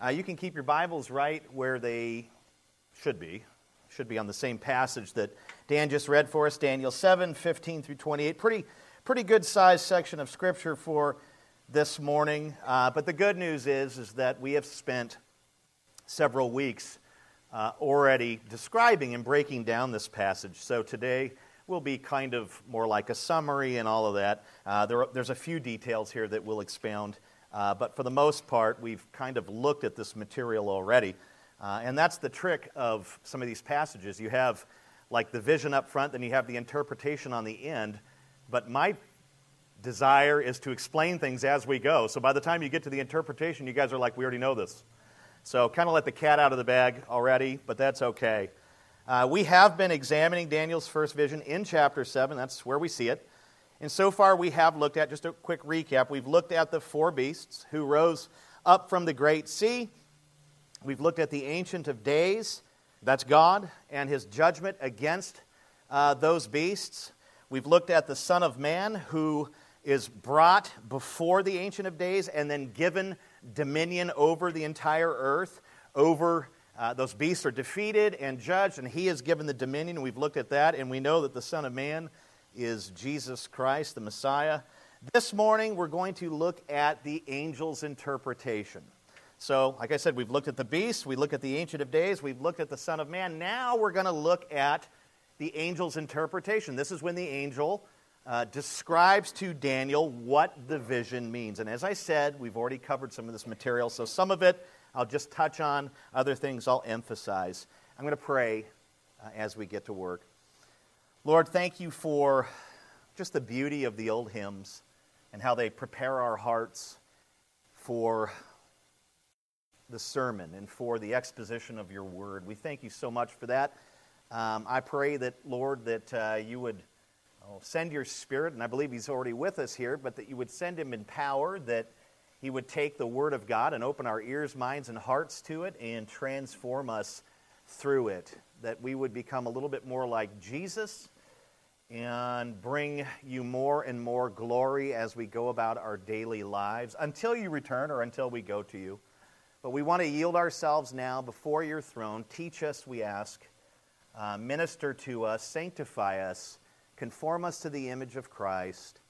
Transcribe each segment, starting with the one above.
Uh, you can keep your Bibles right where they should be. Should be on the same passage that Dan just read for us, Daniel 7, 15 through 28. Pretty, pretty good sized section of Scripture for this morning. Uh, but the good news is, is that we have spent several weeks uh, already describing and breaking down this passage. So today will be kind of more like a summary and all of that. Uh, there, there's a few details here that we'll expound uh, but for the most part, we've kind of looked at this material already. Uh, and that's the trick of some of these passages. You have like the vision up front, then you have the interpretation on the end. But my desire is to explain things as we go. So by the time you get to the interpretation, you guys are like, we already know this. So kind of let the cat out of the bag already, but that's okay. Uh, we have been examining Daniel's first vision in chapter 7. That's where we see it. And so far, we have looked at, just a quick recap, we've looked at the four beasts who rose up from the great sea. We've looked at the Ancient of Days, that's God, and his judgment against uh, those beasts. We've looked at the Son of Man who is brought before the Ancient of Days and then given dominion over the entire earth. Over uh, those beasts are defeated and judged, and he is given the dominion. We've looked at that, and we know that the Son of Man is Jesus Christ, the Messiah. This morning, we're going to look at the angel's interpretation. So, like I said, we've looked at the beast, we look at the Ancient of Days, we've looked at the Son of Man. Now we're going to look at the angel's interpretation. This is when the angel uh, describes to Daniel what the vision means. And as I said, we've already covered some of this material, so some of it I'll just touch on, other things I'll emphasize. I'm going to pray uh, as we get to work. Lord, thank you for just the beauty of the old hymns and how they prepare our hearts for the sermon and for the exposition of your word. We thank you so much for that. Um, I pray that, Lord, that uh, you would oh, send your spirit, and I believe he's already with us here, but that you would send him in power, that he would take the word of God and open our ears, minds, and hearts to it and transform us through it that we would become a little bit more like Jesus and bring you more and more glory as we go about our daily lives until you return or until we go to you. But we want to yield ourselves now before your throne. Teach us, we ask. Uh, minister to us, sanctify us, conform us to the image of Christ.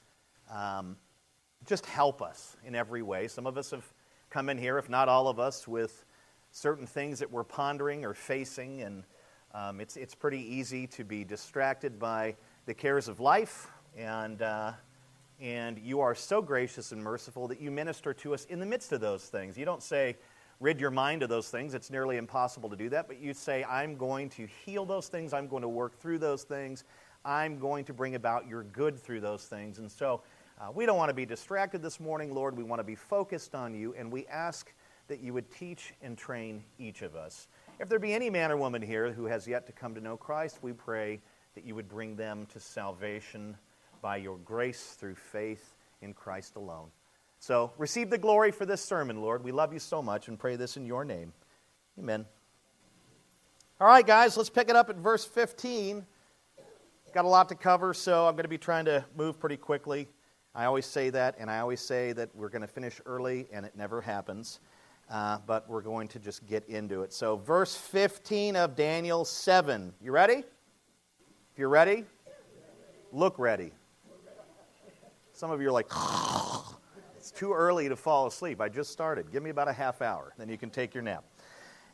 Um, just help us in every way. Some of us have come in here, if not all of us, with certain things that we're pondering or facing, and um, it's, it's pretty easy to be distracted by the cares of life, and, uh, and you are so gracious and merciful that you minister to us in the midst of those things. You don't say, rid your mind of those things. It's nearly impossible to do that, but you say, I'm going to heal those things, I'm going to work through those things, I'm going to bring about your good through those things. And so uh, we don't want to be distracted this morning, Lord. We want to be focused on you, and we ask that you would teach and train each of us. If there be any man or woman here who has yet to come to know Christ, we pray that you would bring them to salvation by your grace through faith in Christ alone. So receive the glory for this sermon, Lord. We love you so much and pray this in your name. Amen. All right, guys, let's pick it up at verse 15. Got a lot to cover, so I'm going to be trying to move pretty quickly. I always say that, and I always say that we're going to finish early, and it never happens uh, but we're going to just get into it. So, verse 15 of Daniel 7. You ready? You're ready, look ready. Some of you are like, it's too early to fall asleep. I just started. Give me about a half hour, then you can take your nap.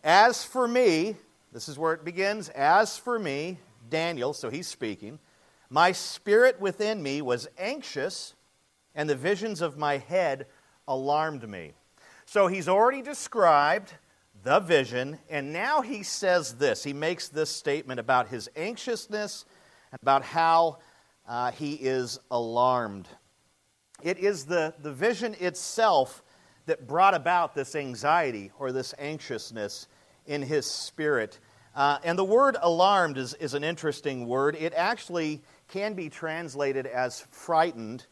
As for me, this is where it begins. As for me, Daniel, so he's speaking, my spirit within me was anxious, and the visions of my head alarmed me. So he's already described the vision, and now he says this. He makes this statement about his anxiousness, about how uh, he is alarmed. It is the, the vision itself that brought about this anxiety or this anxiousness in his spirit. Uh, and the word alarmed is, is an interesting word. It actually can be translated as frightened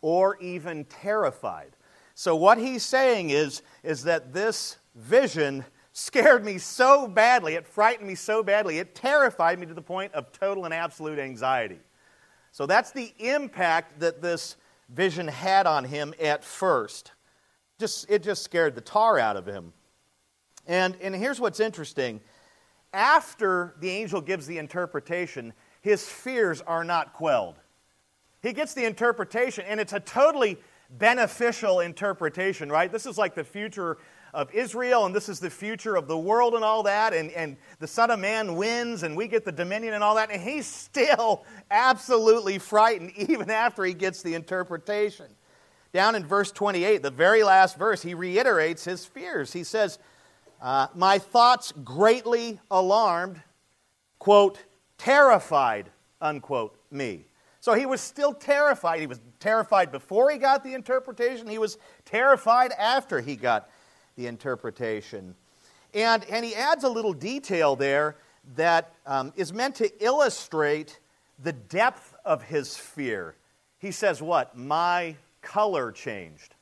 or even terrified. So, what he's saying is, is that this vision scared me so badly, it frightened me so badly, it terrified me to the point of total and absolute anxiety. So, that's the impact that this vision had on him at first. Just, it just scared the tar out of him. And, and here's what's interesting after the angel gives the interpretation, his fears are not quelled. He gets the interpretation, and it's a totally beneficial interpretation, right? This is like the future of Israel, and this is the future of the world and all that, and, and the Son of Man wins, and we get the dominion and all that, and he's still absolutely frightened even after he gets the interpretation. Down in verse 28, the very last verse, he reiterates his fears. He says, uh, My thoughts greatly alarmed, quote, terrified, unquote, me. So he was still terrified. He was terrified before he got the interpretation, he was terrified after he got the interpretation. And, and he adds a little detail there that um, is meant to illustrate the depth of his fear. He says, What? My color changed.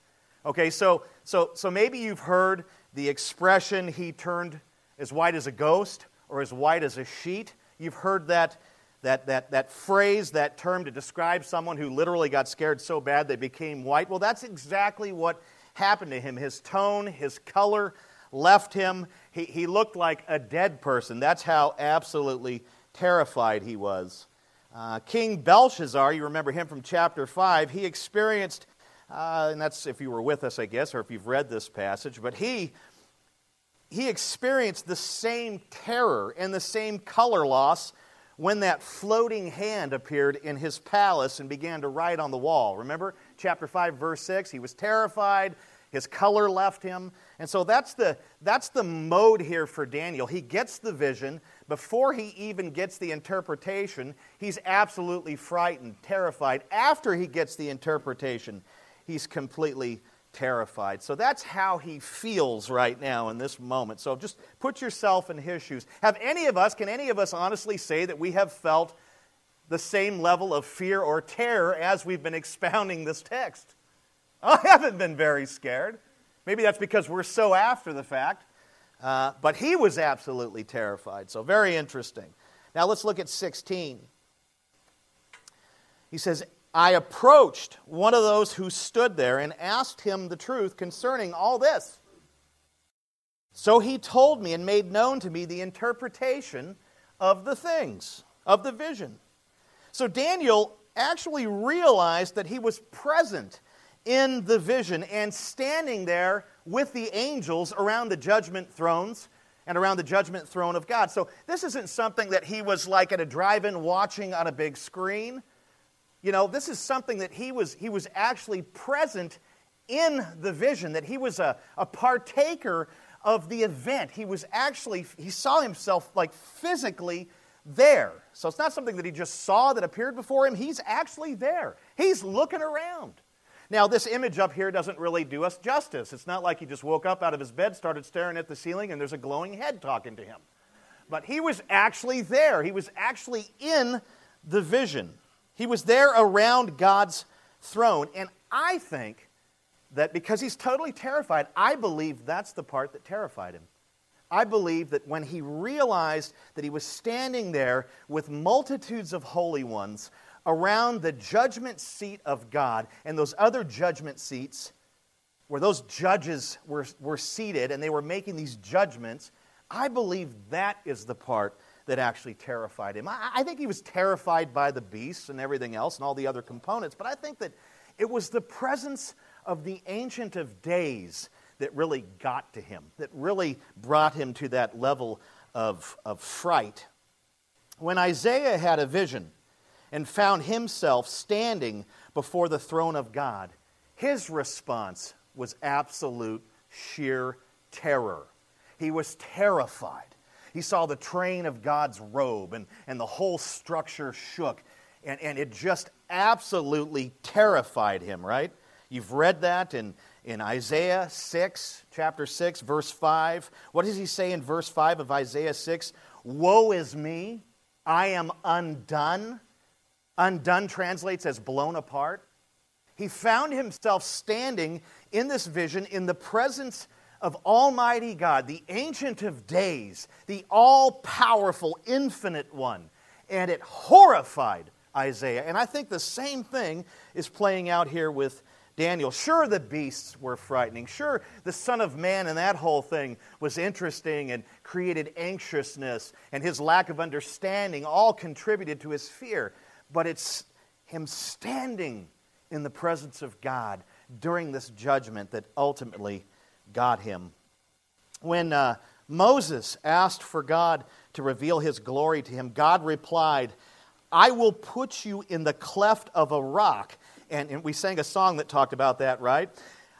Okay, so, so, so maybe you've heard the expression, he turned as white as a ghost or as white as a sheet. You've heard that, that, that, that phrase, that term to describe someone who literally got scared so bad they became white. Well, that's exactly what happened to him. His tone, his color left him. He, he looked like a dead person. That's how absolutely terrified he was. Uh, King Belshazzar, you remember him from chapter 5, he experienced, uh, and that's if you were with us, I guess, or if you've read this passage, but he, he experienced the same terror and the same color loss when that floating hand appeared in his palace and began to write on the wall. Remember chapter 5, verse 6? He was terrified, his color left him. And so that's the, that's the mode here for Daniel. He gets the vision. Before he even gets the interpretation, he's absolutely frightened, terrified. After he gets the interpretation, he's completely terrified. So that's how he feels right now in this moment. So just put yourself in his shoes. Have any of us, can any of us honestly say that we have felt the same level of fear or terror as we've been expounding this text? I haven't been very scared. Maybe that's because we're so after the fact. Uh, but he was absolutely terrified. So, very interesting. Now, let's look at 16. He says, I approached one of those who stood there and asked him the truth concerning all this. So he told me and made known to me the interpretation of the things, of the vision. So Daniel actually realized that he was present in the vision and standing there with the angels around the judgment thrones and around the judgment throne of God. So this isn't something that he was like at a drive in watching on a big screen. You know, this is something that he was, he was actually present in the vision, that he was a, a partaker of the event. He was actually, he saw himself like physically there. So it's not something that he just saw that appeared before him. He's actually there. He's looking around. Now, this image up here doesn't really do us justice. It's not like he just woke up out of his bed, started staring at the ceiling, and there's a glowing head talking to him. But he was actually there. He was actually in the vision. He was there around God's throne. And I think that because he's totally terrified, I believe that's the part that terrified him. I believe that when he realized that he was standing there with multitudes of holy ones around the judgment seat of God, and those other judgment seats where those judges were, were seated and they were making these judgments, I believe that is the part that actually terrified him. I, I think he was terrified by the beasts and everything else and all the other components, but I think that it was the presence of the Ancient of Days that really got to him, that really brought him to that level of, of fright. When Isaiah had a vision and found himself standing before the throne of God, his response was absolute sheer terror. He was terrified. He saw the train of God's robe, and, and the whole structure shook. And, and it just absolutely terrified him, right? You've read that in, in Isaiah 6, chapter 6, verse 5. What does he say in verse 5 of Isaiah 6? Woe is me, I am undone. Undone translates as blown apart. He found himself standing in this vision in the presence of Almighty God, the Ancient of Days, the all powerful, infinite one. And it horrified Isaiah. And I think the same thing is playing out here with Daniel. Sure, the beasts were frightening. Sure, the Son of Man and that whole thing was interesting and created anxiousness, and his lack of understanding all contributed to his fear. But it's him standing in the presence of God during this judgment that ultimately got him. When uh, Moses asked for God to reveal his glory to him, God replied, I will put you in the cleft of a rock and, and we sang a song that talked about that, right?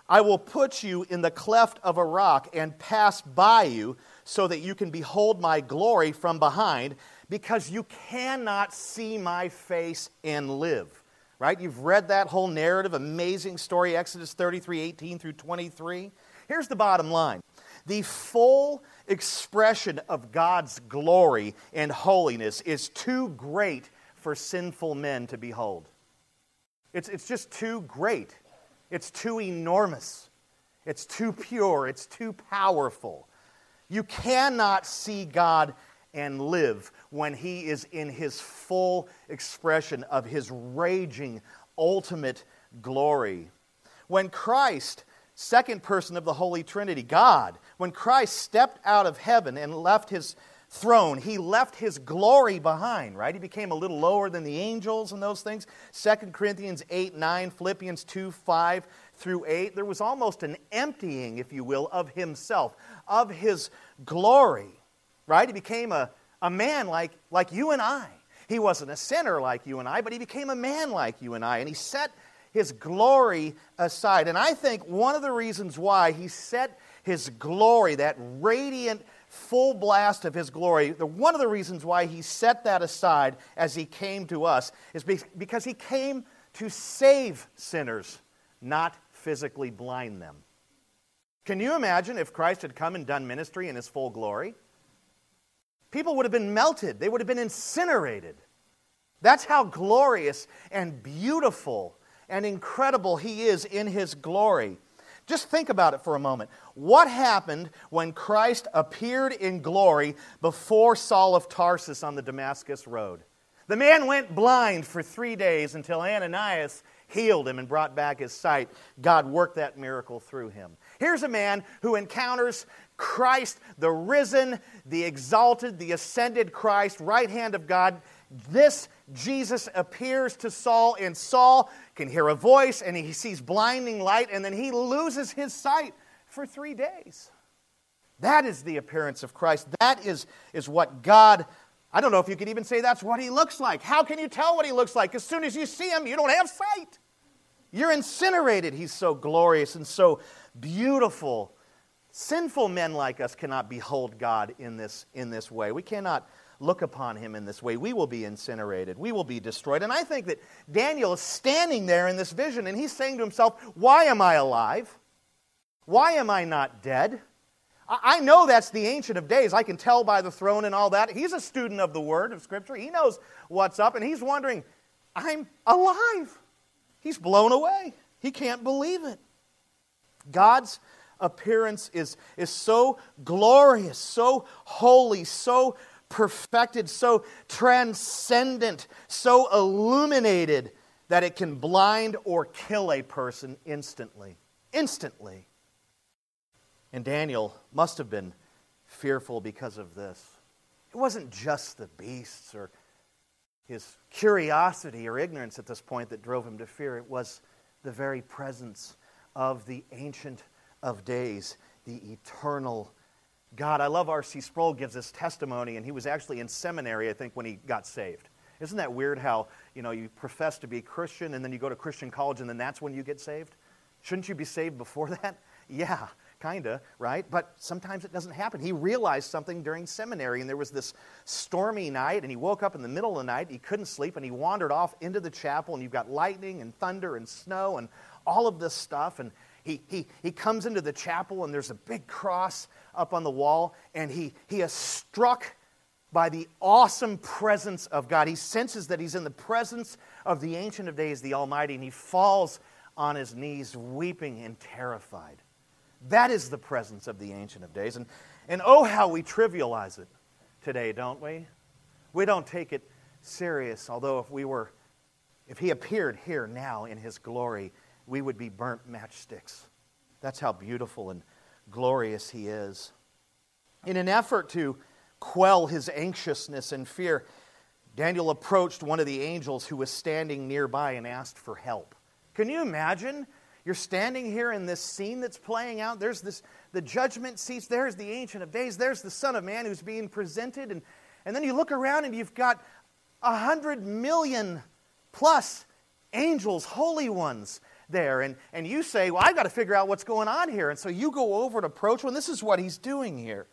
I will put you in the cleft of a rock and pass by you so that you can behold my glory from behind because you cannot see my face and live. Right? You've read that whole narrative, amazing story, Exodus 33 18 through 23. Here's the bottom line the full expression of God's glory and holiness is too great for sinful men to behold. It's, it's just too great. It's too enormous. It's too pure. It's too powerful. You cannot see God and live when He is in His full expression of His raging, ultimate glory. When Christ, second person of the Holy Trinity, God, when Christ stepped out of heaven and left His throne. He left his glory behind, right? He became a little lower than the angels and those things. 2 Corinthians 8 9, Philippians 2 5 through 8. There was almost an emptying, if you will, of himself, of his glory, right? He became a, a man like, like you and I. He wasn't a sinner like you and I, but he became a man like you and I. And he set his glory aside. And I think one of the reasons why he set his glory, that radiant full blast of his glory, the, one of the reasons why he set that aside as he came to us is because he came to save sinners, not physically blind them. Can you imagine if Christ had come and done ministry in his full glory? People would have been melted, they would have been incinerated. That's how glorious and beautiful and incredible he is in his glory. Just think about it for a moment. What happened when Christ appeared in glory before Saul of Tarsus on the Damascus Road? The man went blind for three days until Ananias healed him and brought back his sight. God worked that miracle through him. Here's a man who encounters Christ, the risen, the exalted, the ascended Christ, right hand of God. This Jesus appears to Saul, and Saul can hear a voice and he sees blinding light, and then he loses his sight for three days. That is the appearance of Christ. That is, is what God, I don't know if you could even say that's what he looks like. How can you tell what he looks like? As soon as you see him, you don't have sight. You're incinerated. He's so glorious and so beautiful. Sinful men like us cannot behold God in this, in this way. We cannot look upon him in this way, we will be incinerated. We will be destroyed. And I think that Daniel is standing there in this vision and he's saying to himself, Why am I alive? Why am I not dead? I know that's the Ancient of Days. I can tell by the throne and all that. He's a student of the Word of Scripture. He knows what's up, and he's wondering, I'm alive. He's blown away. He can't believe it. God's appearance is, is so glorious, so holy, so perfected, so transcendent, so illuminated that it can blind or kill a person instantly. Instantly. And Daniel must have been fearful because of this. It wasn't just the beasts or his curiosity or ignorance at this point that drove him to fear, it was the very presence of the Ancient of Days, the eternal God, I love R.C. Sproul gives this testimony, and he was actually in seminary, I think, when he got saved. Isn't that weird how, you know, you profess to be Christian and then you go to Christian college and then that's when you get saved? Shouldn't you be saved before that? Yeah, kind of, right? But sometimes it doesn't happen. He realized something during seminary, and there was this stormy night, and he woke up in the middle of the night. He couldn't sleep, and he wandered off into the chapel, and you've got lightning and thunder and snow and all of this stuff. And he, he, he comes into the chapel, and there's a big cross up on the wall, and he, he is struck by the awesome presence of God. He senses that he's in the presence of the Ancient of Days, the Almighty, and he falls on his knees, weeping and terrified. That is the presence of the Ancient of Days. And, and oh, how we trivialize it today, don't we? We don't take it serious, although if we were, if he appeared here now in his glory, we would be burnt matchsticks. That's how beautiful and glorious he is. In an effort to quell his anxiousness and fear, Daniel approached one of the angels who was standing nearby and asked for help. Can you imagine? You're standing here in this scene that's playing out. There's this the judgment seats. There's the Ancient of Days. There's the Son of Man who's being presented. And, and then you look around and you've got a hundred million plus angels, holy ones there. And, and you say, Well, I've got to figure out what's going on here. And so you go over and approach one. This is what he's doing here.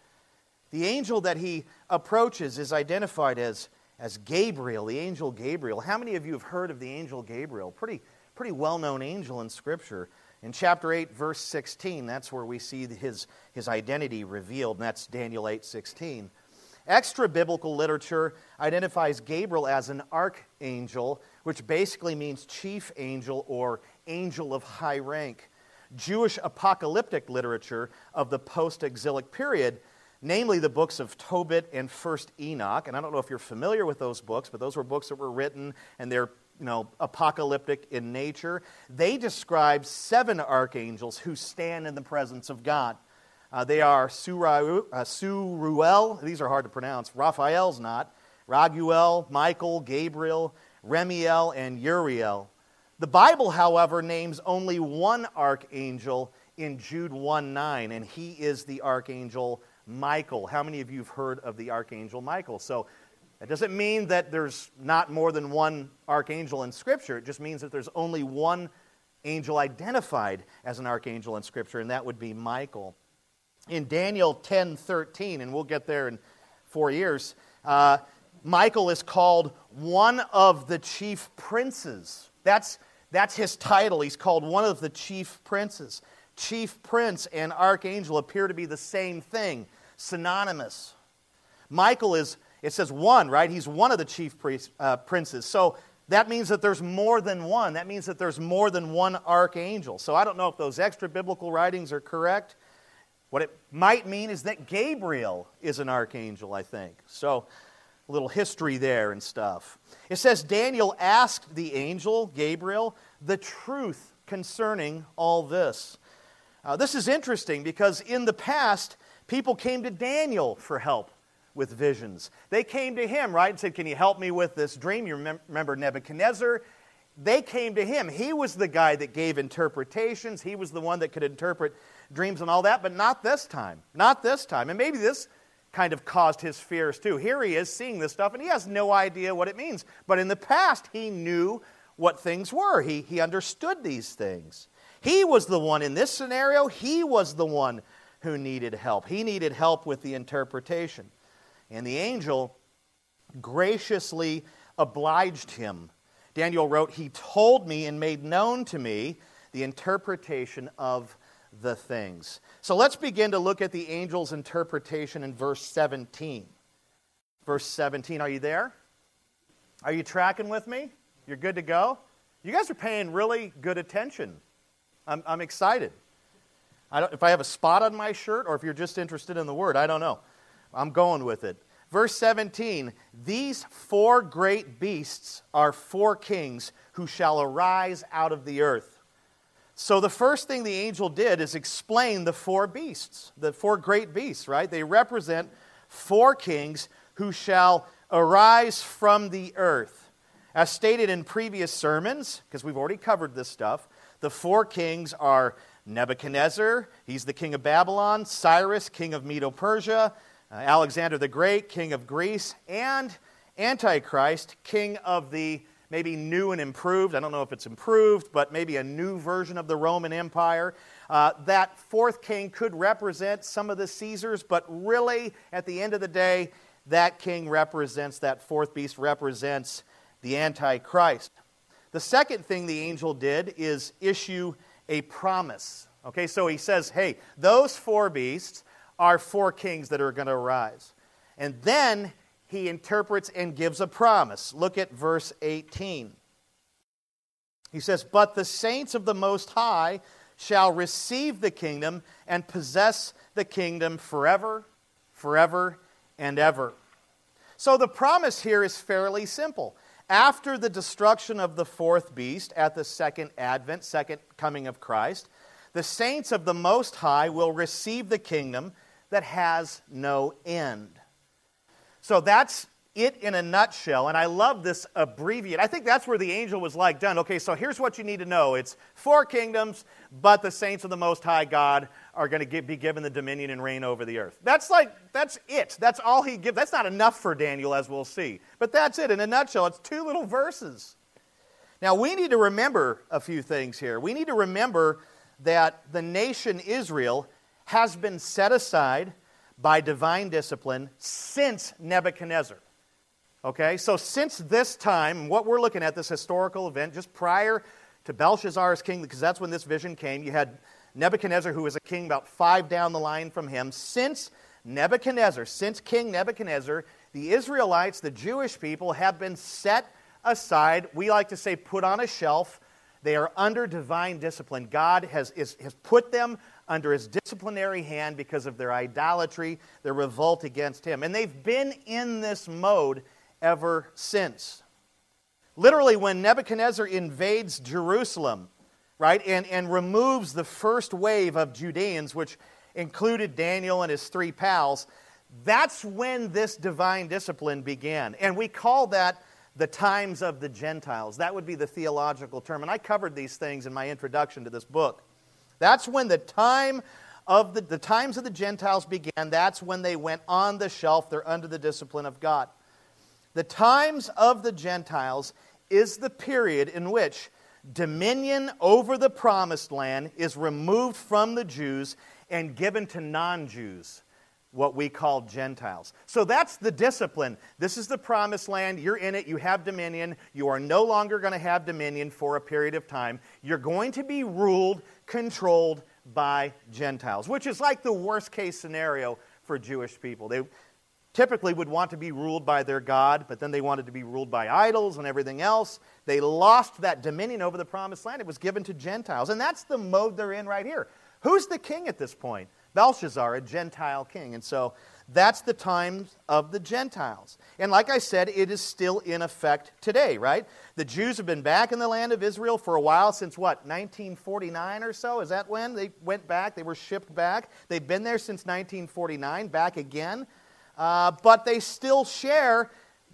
The angel that he approaches is identified as, as Gabriel, the angel Gabriel. How many of you have heard of the angel Gabriel? Pretty, pretty well known angel in Scripture. In chapter 8, verse 16, that's where we see his, his identity revealed, and that's Daniel 8 16. Extra biblical literature identifies Gabriel as an archangel, which basically means chief angel or angel of high rank. Jewish apocalyptic literature of the post exilic period, namely the books of Tobit and 1st Enoch, and I don't know if you're familiar with those books, but those were books that were written and they're you know, apocalyptic in nature. They describe seven archangels who stand in the presence of God. Uh, they are Surael, uh, Suruel, these are hard to pronounce, Raphael's not, Raguel, Michael, Gabriel, Remiel, and Uriel. The Bible, however, names only one archangel in Jude 1 9, and he is the archangel Michael. How many of you have heard of the archangel Michael? So that doesn't mean that there's not more than one archangel in Scripture. It just means that there's only one angel identified as an archangel in Scripture, and that would be Michael. In Daniel 10 13, and we'll get there in four years, uh, Michael is called one of the chief princes. That's, that's his title. He's called one of the chief princes. Chief prince and archangel appear to be the same thing, synonymous. Michael is it says one, right? He's one of the chief priests, uh, princes. So that means that there's more than one. That means that there's more than one archangel. So I don't know if those extra biblical writings are correct. What it might mean is that Gabriel is an archangel, I think. So little history there and stuff. It says Daniel asked the angel, Gabriel, the truth concerning all this. Uh, this is interesting because in the past, people came to Daniel for help with visions. They came to him, right, and said, Can you help me with this dream? You remember Nebuchadnezzar? They came to him. He was the guy that gave interpretations, he was the one that could interpret dreams and all that, but not this time. Not this time. And maybe this kind of caused his fears too. Here he is seeing this stuff, and he has no idea what it means. But in the past, he knew what things were, he, he understood these things. He was the one in this scenario, he was the one who needed help. He needed help with the interpretation. And the angel graciously obliged him. Daniel wrote, He told me and made known to me the interpretation of the things. So let's begin to look at the angel's interpretation in verse 17. Verse 17, are you there? Are you tracking with me? You're good to go? You guys are paying really good attention. I'm, I'm excited. I don't, if I have a spot on my shirt or if you're just interested in the word, I don't know. I'm going with it. Verse 17 These four great beasts are four kings who shall arise out of the earth. So the first thing the angel did is explain the four beasts, the four great beasts, right? They represent four kings who shall arise from the earth. As stated in previous sermons, because we've already covered this stuff, the four kings are Nebuchadnezzar, he's the king of Babylon, Cyrus, king of Medo Persia, uh, Alexander the Great, king of Greece, and Antichrist, king of the maybe new and improved, I don't know if it's improved, but maybe a new version of the Roman Empire. Uh, that fourth king could represent some of the Caesars, but really, at the end of the day, that king represents, that fourth beast represents the Antichrist. The second thing the angel did is issue a promise. Okay, so he says, hey, those four beasts, are four kings that are going to arise. And then he interprets and gives a promise. Look at verse 18. He says, But the saints of the Most High shall receive the kingdom and possess the kingdom forever, forever, and ever. So the promise here is fairly simple. after the destruction of the fourth beast at the second advent, second coming of Christ, the saints of the Most High will receive the kingdom that has no end. So that's it in a nutshell. And I love this abbreviate. I think that's where the angel was like, done. Okay, so here's what you need to know it's four kingdoms, but the saints of the Most High God are going to be given the dominion and reign over the earth. That's like, that's it. That's all he gives. That's not enough for Daniel, as we'll see. But that's it in a nutshell. It's two little verses. Now, we need to remember a few things here. We need to remember that the nation Israel has been set aside by divine discipline since Nebuchadnezzar. Okay, so since this time, what we're looking at, this historical event, just prior to Belshazzar's king, because that's when this vision came, you had Nebuchadnezzar, who was a king about five down the line from him. Since Nebuchadnezzar, since King Nebuchadnezzar, the Israelites, the Jewish people, have been set aside. We like to say put on a shelf they are under divine discipline. God has, is, has put them under his disciplinary hand because of their idolatry, their revolt against him. And they've been in this mode ever since. Literally, when Nebuchadnezzar invades Jerusalem, right, and, and removes the first wave of Judeans, which included Daniel and his three pals, that's when this divine discipline began. And we call that the times of the Gentiles. That would be the theological term. And I covered these things in my introduction to this book. That's when the time of the, the times of the Gentiles began. That's when they went on the shelf. They're under the discipline of God. The times of the Gentiles is the period in which dominion over the promised land is removed from the Jews and given to non Jews what we call Gentiles. So that's the discipline. This is the promised land. You're in it. You have dominion. You are no longer going to have dominion for a period of time. You're going to be ruled, controlled by Gentiles, which is like the worst case scenario for Jewish people. They typically would want to be ruled by their God, but then they wanted to be ruled by idols and everything else. They lost that dominion over the promised land. It was given to Gentiles. And that's the mode they're in right here. Who's the king at this point? Belshazzar, a Gentile king. And so that's the times of the Gentiles. And like I said, it is still in effect today, right? The Jews have been back in the land of Israel for a while, since what, 1949 or so? Is that when they went back? They were shipped back. They've been there since 1949, back again. Uh, but they still share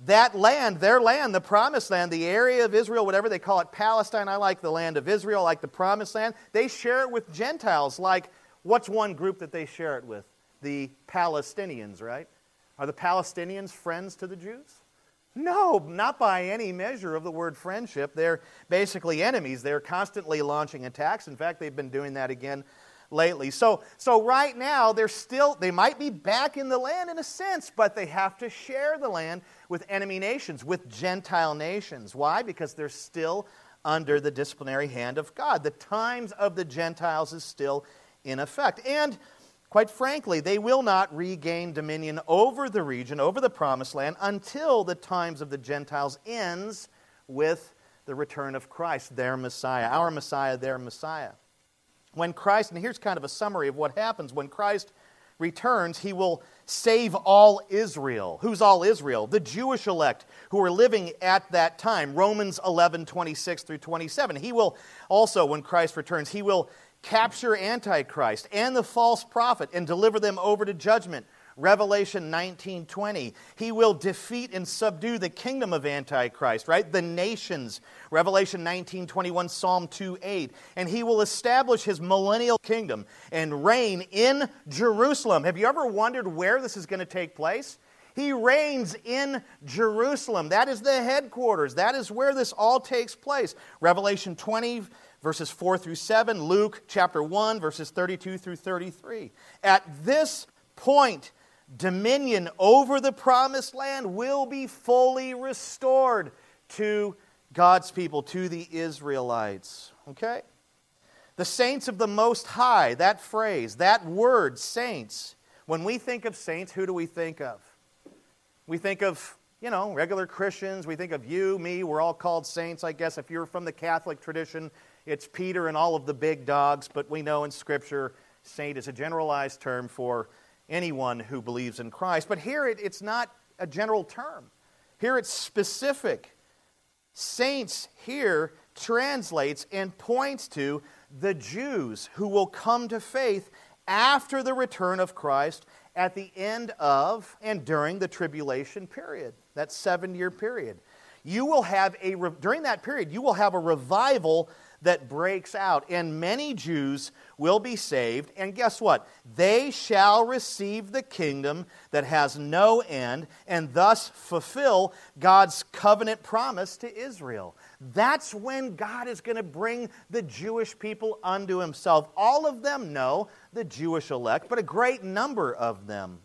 that land, their land, the promised land, the area of Israel, whatever they call it, Palestine. I like the land of Israel, I like the promised land. They share it with Gentiles like What's one group that they share it with? The Palestinians, right? Are the Palestinians friends to the Jews? No, not by any measure of the word friendship. They're basically enemies. They're constantly launching attacks. In fact, they've been doing that again lately. So, so right now, they're still, they might be back in the land in a sense, but they have to share the land with enemy nations, with Gentile nations. Why? Because they're still under the disciplinary hand of God. The times of the Gentiles is still in effect. And quite frankly, they will not regain dominion over the region, over the promised land, until the times of the Gentiles ends with the return of Christ, their Messiah, our Messiah, their Messiah. When Christ, and here's kind of a summary of what happens when Christ returns, he will save all Israel. Who's all Israel? The Jewish elect who are living at that time. Romans 11, 26 through 27. He will also, when Christ returns, he will capture Antichrist and the false prophet and deliver them over to judgment. Revelation 19:20. He will defeat and subdue the kingdom of Antichrist, right? The nations. Revelation 19:21, Psalm 2:8. And he will establish his millennial kingdom and reign in Jerusalem. Have you ever wondered where this is going to take place? He reigns in Jerusalem. That is the headquarters. That is where this all takes place. Revelation 20 verses 4 through 7, Luke chapter 1, verses 32 through 33. At this point, dominion over the promised land will be fully restored to God's people, to the Israelites. Okay? The saints of the Most High, that phrase, that word, saints, when we think of saints, who do we think of? We think of, you know, regular Christians. We think of you, me. We're all called saints, I guess. If you're from the Catholic tradition, it's Peter and all of the big dogs, but we know in Scripture, saint is a generalized term for anyone who believes in Christ. But here it, it's not a general term, here it's specific. Saints here translates and points to the Jews who will come to faith after the return of Christ at the end of and during the tribulation period, that seven year period. You will have a, during that period, you will have a revival that breaks out, and many Jews will be saved. And guess what? They shall receive the kingdom that has no end, and thus fulfill God's covenant promise to Israel. That's when God is going to bring the Jewish people unto himself. All of them know the Jewish elect, but a great number of them.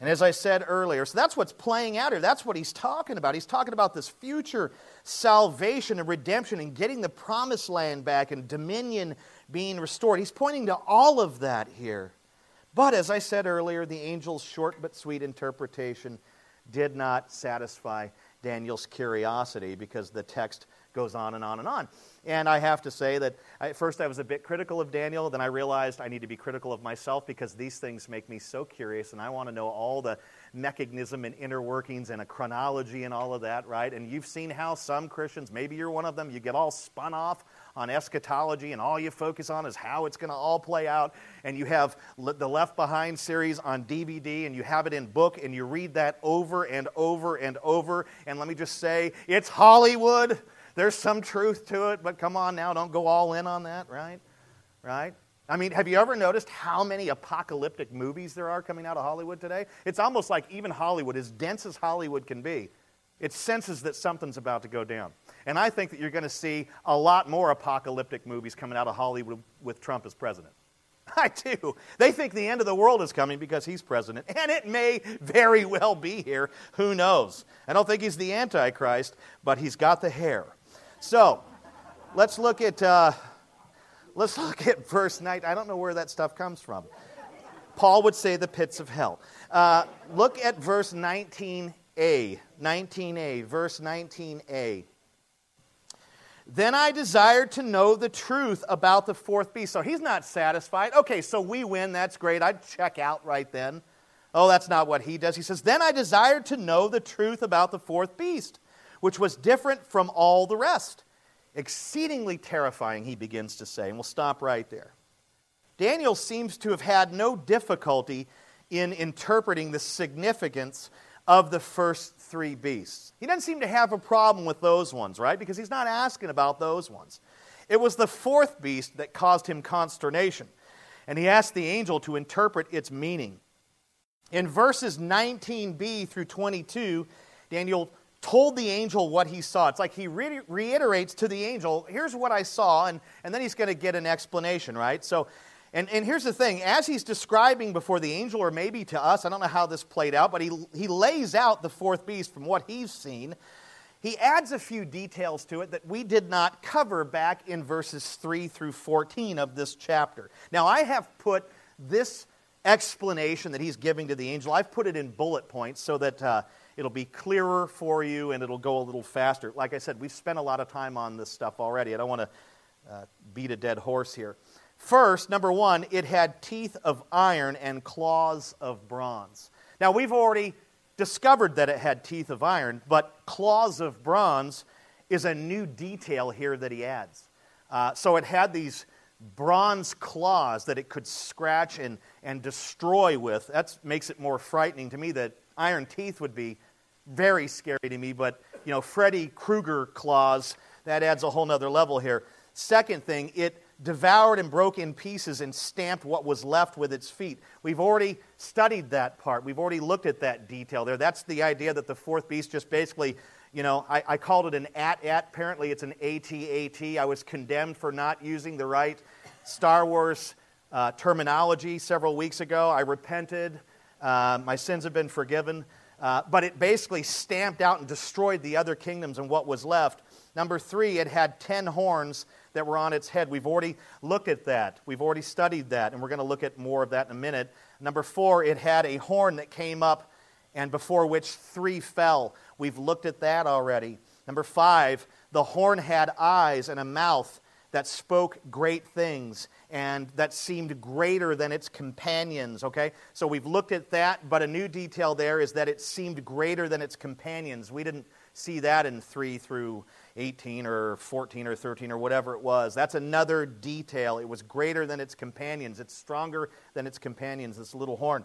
And as I said earlier, so that's what's playing out here. That's what he's talking about. He's talking about this future salvation and redemption and getting the promised land back and dominion being restored. He's pointing to all of that here. But as I said earlier, the angel's short but sweet interpretation did not satisfy Daniel's curiosity because the text goes on and on and on. And I have to say that at first I was a bit critical of Daniel, then I realized I need to be critical of myself because these things make me so curious and I want to know all the mechanism and inner workings and a chronology and all of that, right? And you've seen how some Christians, maybe you're one of them, you get all spun off on eschatology and all you focus on is how it's going to all play out. And you have the Left Behind series on DVD and you have it in book and you read that over and over and over. And let me just say, it's Hollywood. There's some truth to it, but come on now, don't go all in on that, right? Right? I mean, have you ever noticed how many apocalyptic movies there are coming out of Hollywood today? It's almost like even Hollywood, as dense as Hollywood can be, it senses that something's about to go down. And I think that you're going to see a lot more apocalyptic movies coming out of Hollywood with Trump as president. I do. They think the end of the world is coming because he's president, and it may very well be here. Who knows? I don't think he's the Antichrist, but he's got the hair. So, let's look at uh, let's look at verse 9. I don't know where that stuff comes from. Paul would say the pits of hell. Uh, look at verse 19a. 19a, verse 19a. Then I desired to know the truth about the fourth beast. So he's not satisfied. Okay, so we win. That's great. I'd check out right then. Oh, that's not what he does. He says, Then I desired to know the truth about the fourth beast, which was different from all the rest. Exceedingly terrifying, he begins to say. And we'll stop right there. Daniel seems to have had no difficulty in interpreting the significance of the first three beasts. He doesn't seem to have a problem with those ones, right? Because he's not asking about those ones. It was the fourth beast that caused him consternation, and he asked the angel to interpret its meaning. In verses 19b through 22, Daniel told the angel what he saw. It's like he re- reiterates to the angel, here's what I saw, and, and then he's going to get an explanation, right? So and, and here's the thing as he's describing before the angel, or maybe to us, I don't know how this played out, but he, he lays out the fourth beast from what he's seen. He adds a few details to it that we did not cover back in verses 3 through 14 of this chapter. Now, I have put this explanation that he's giving to the angel, I've put it in bullet points so that uh, it'll be clearer for you and it'll go a little faster. Like I said, we've spent a lot of time on this stuff already. I don't want to uh, beat a dead horse here. First, number one, it had teeth of iron and claws of bronze. Now, we've already discovered that it had teeth of iron, but claws of bronze is a new detail here that he adds. Uh, so it had these bronze claws that it could scratch and, and destroy with. That makes it more frightening to me that iron teeth would be very scary to me, but, you know, Freddy Krueger claws, that adds a whole nother level here. Second thing, it devoured and broke in pieces and stamped what was left with its feet. We've already studied that part. We've already looked at that detail there. That's the idea that the fourth beast just basically, you know, I, I called it an at-at. Apparently it's an AT-AT. I was condemned for not using the right Star Wars uh, terminology several weeks ago. I repented. Uh, my sins have been forgiven. Uh, but it basically stamped out and destroyed the other kingdoms and what was left. Number three, it had ten horns that were on its head. We've already looked at that. We've already studied that, and we're going to look at more of that in a minute. Number four, it had a horn that came up and before which three fell. We've looked at that already. Number five, the horn had eyes and a mouth that spoke great things and that seemed greater than its companions, okay? So we've looked at that, but a new detail there is that it seemed greater than its companions. We didn't see that in 3 through 18 or 14 or 13 or whatever it was. That's another detail. It was greater than its companions, it's stronger than its companions, this little horn.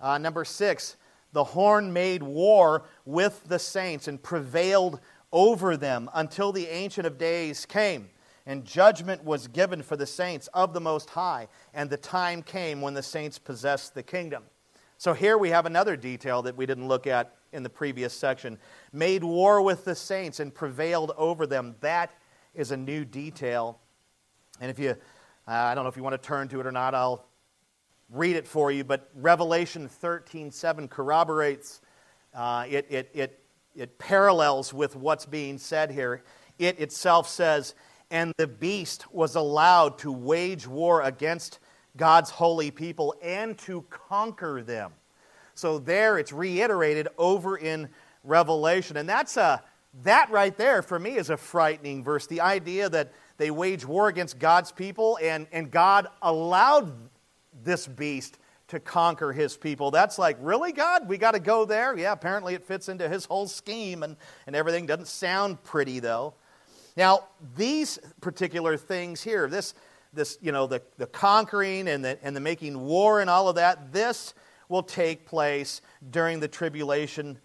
Uh, number six, the horn made war with the saints and prevailed over them until the Ancient of Days came. And judgment was given for the saints of the Most High, and the time came when the saints possessed the kingdom. So here we have another detail that we didn't look at in the previous section. Made war with the saints and prevailed over them. That is a new detail. And if you, uh, I don't know if you want to turn to it or not, I'll read it for you. But Revelation 13 7 corroborates, uh, it, it, it, it parallels with what's being said here. It itself says, And the beast was allowed to wage war against God's holy people and to conquer them. So there it's reiterated over in Revelation. And that's a that right there for me is a frightening verse. The idea that they wage war against God's people and, and God allowed this beast to conquer his people. That's like, really, God? We got to go there? Yeah, apparently it fits into his whole scheme and, and everything. Doesn't sound pretty, though. Now, these particular things here, this, this you know, the, the conquering and the, and the making war and all of that, this will take place during the tribulation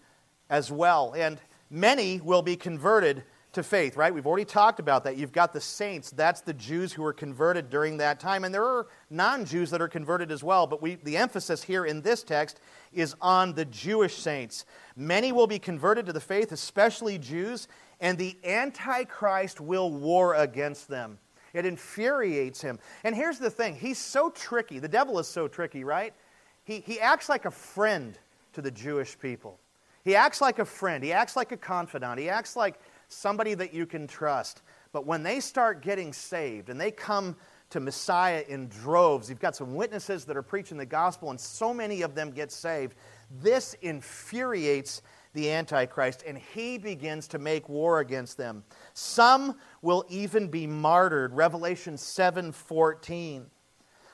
as well. And many will be converted to faith, right? We've already talked about that. You've got the saints, that's the Jews who were converted during that time. And there are non Jews that are converted as well, but we, the emphasis here in this text is on the Jewish saints. Many will be converted to the faith, especially Jews, and the Antichrist will war against them. It infuriates him. And here's the thing he's so tricky. The devil is so tricky, right? he, he acts like a friend to the Jewish people. He acts like a friend. He acts like a confidant. He acts like somebody that you can trust. But when they start getting saved and they come to Messiah in droves, you've got some witnesses that are preaching the gospel, and so many of them get saved. This infuriates the Antichrist, and he begins to make war against them. Some will even be martyred. Revelation 7 14.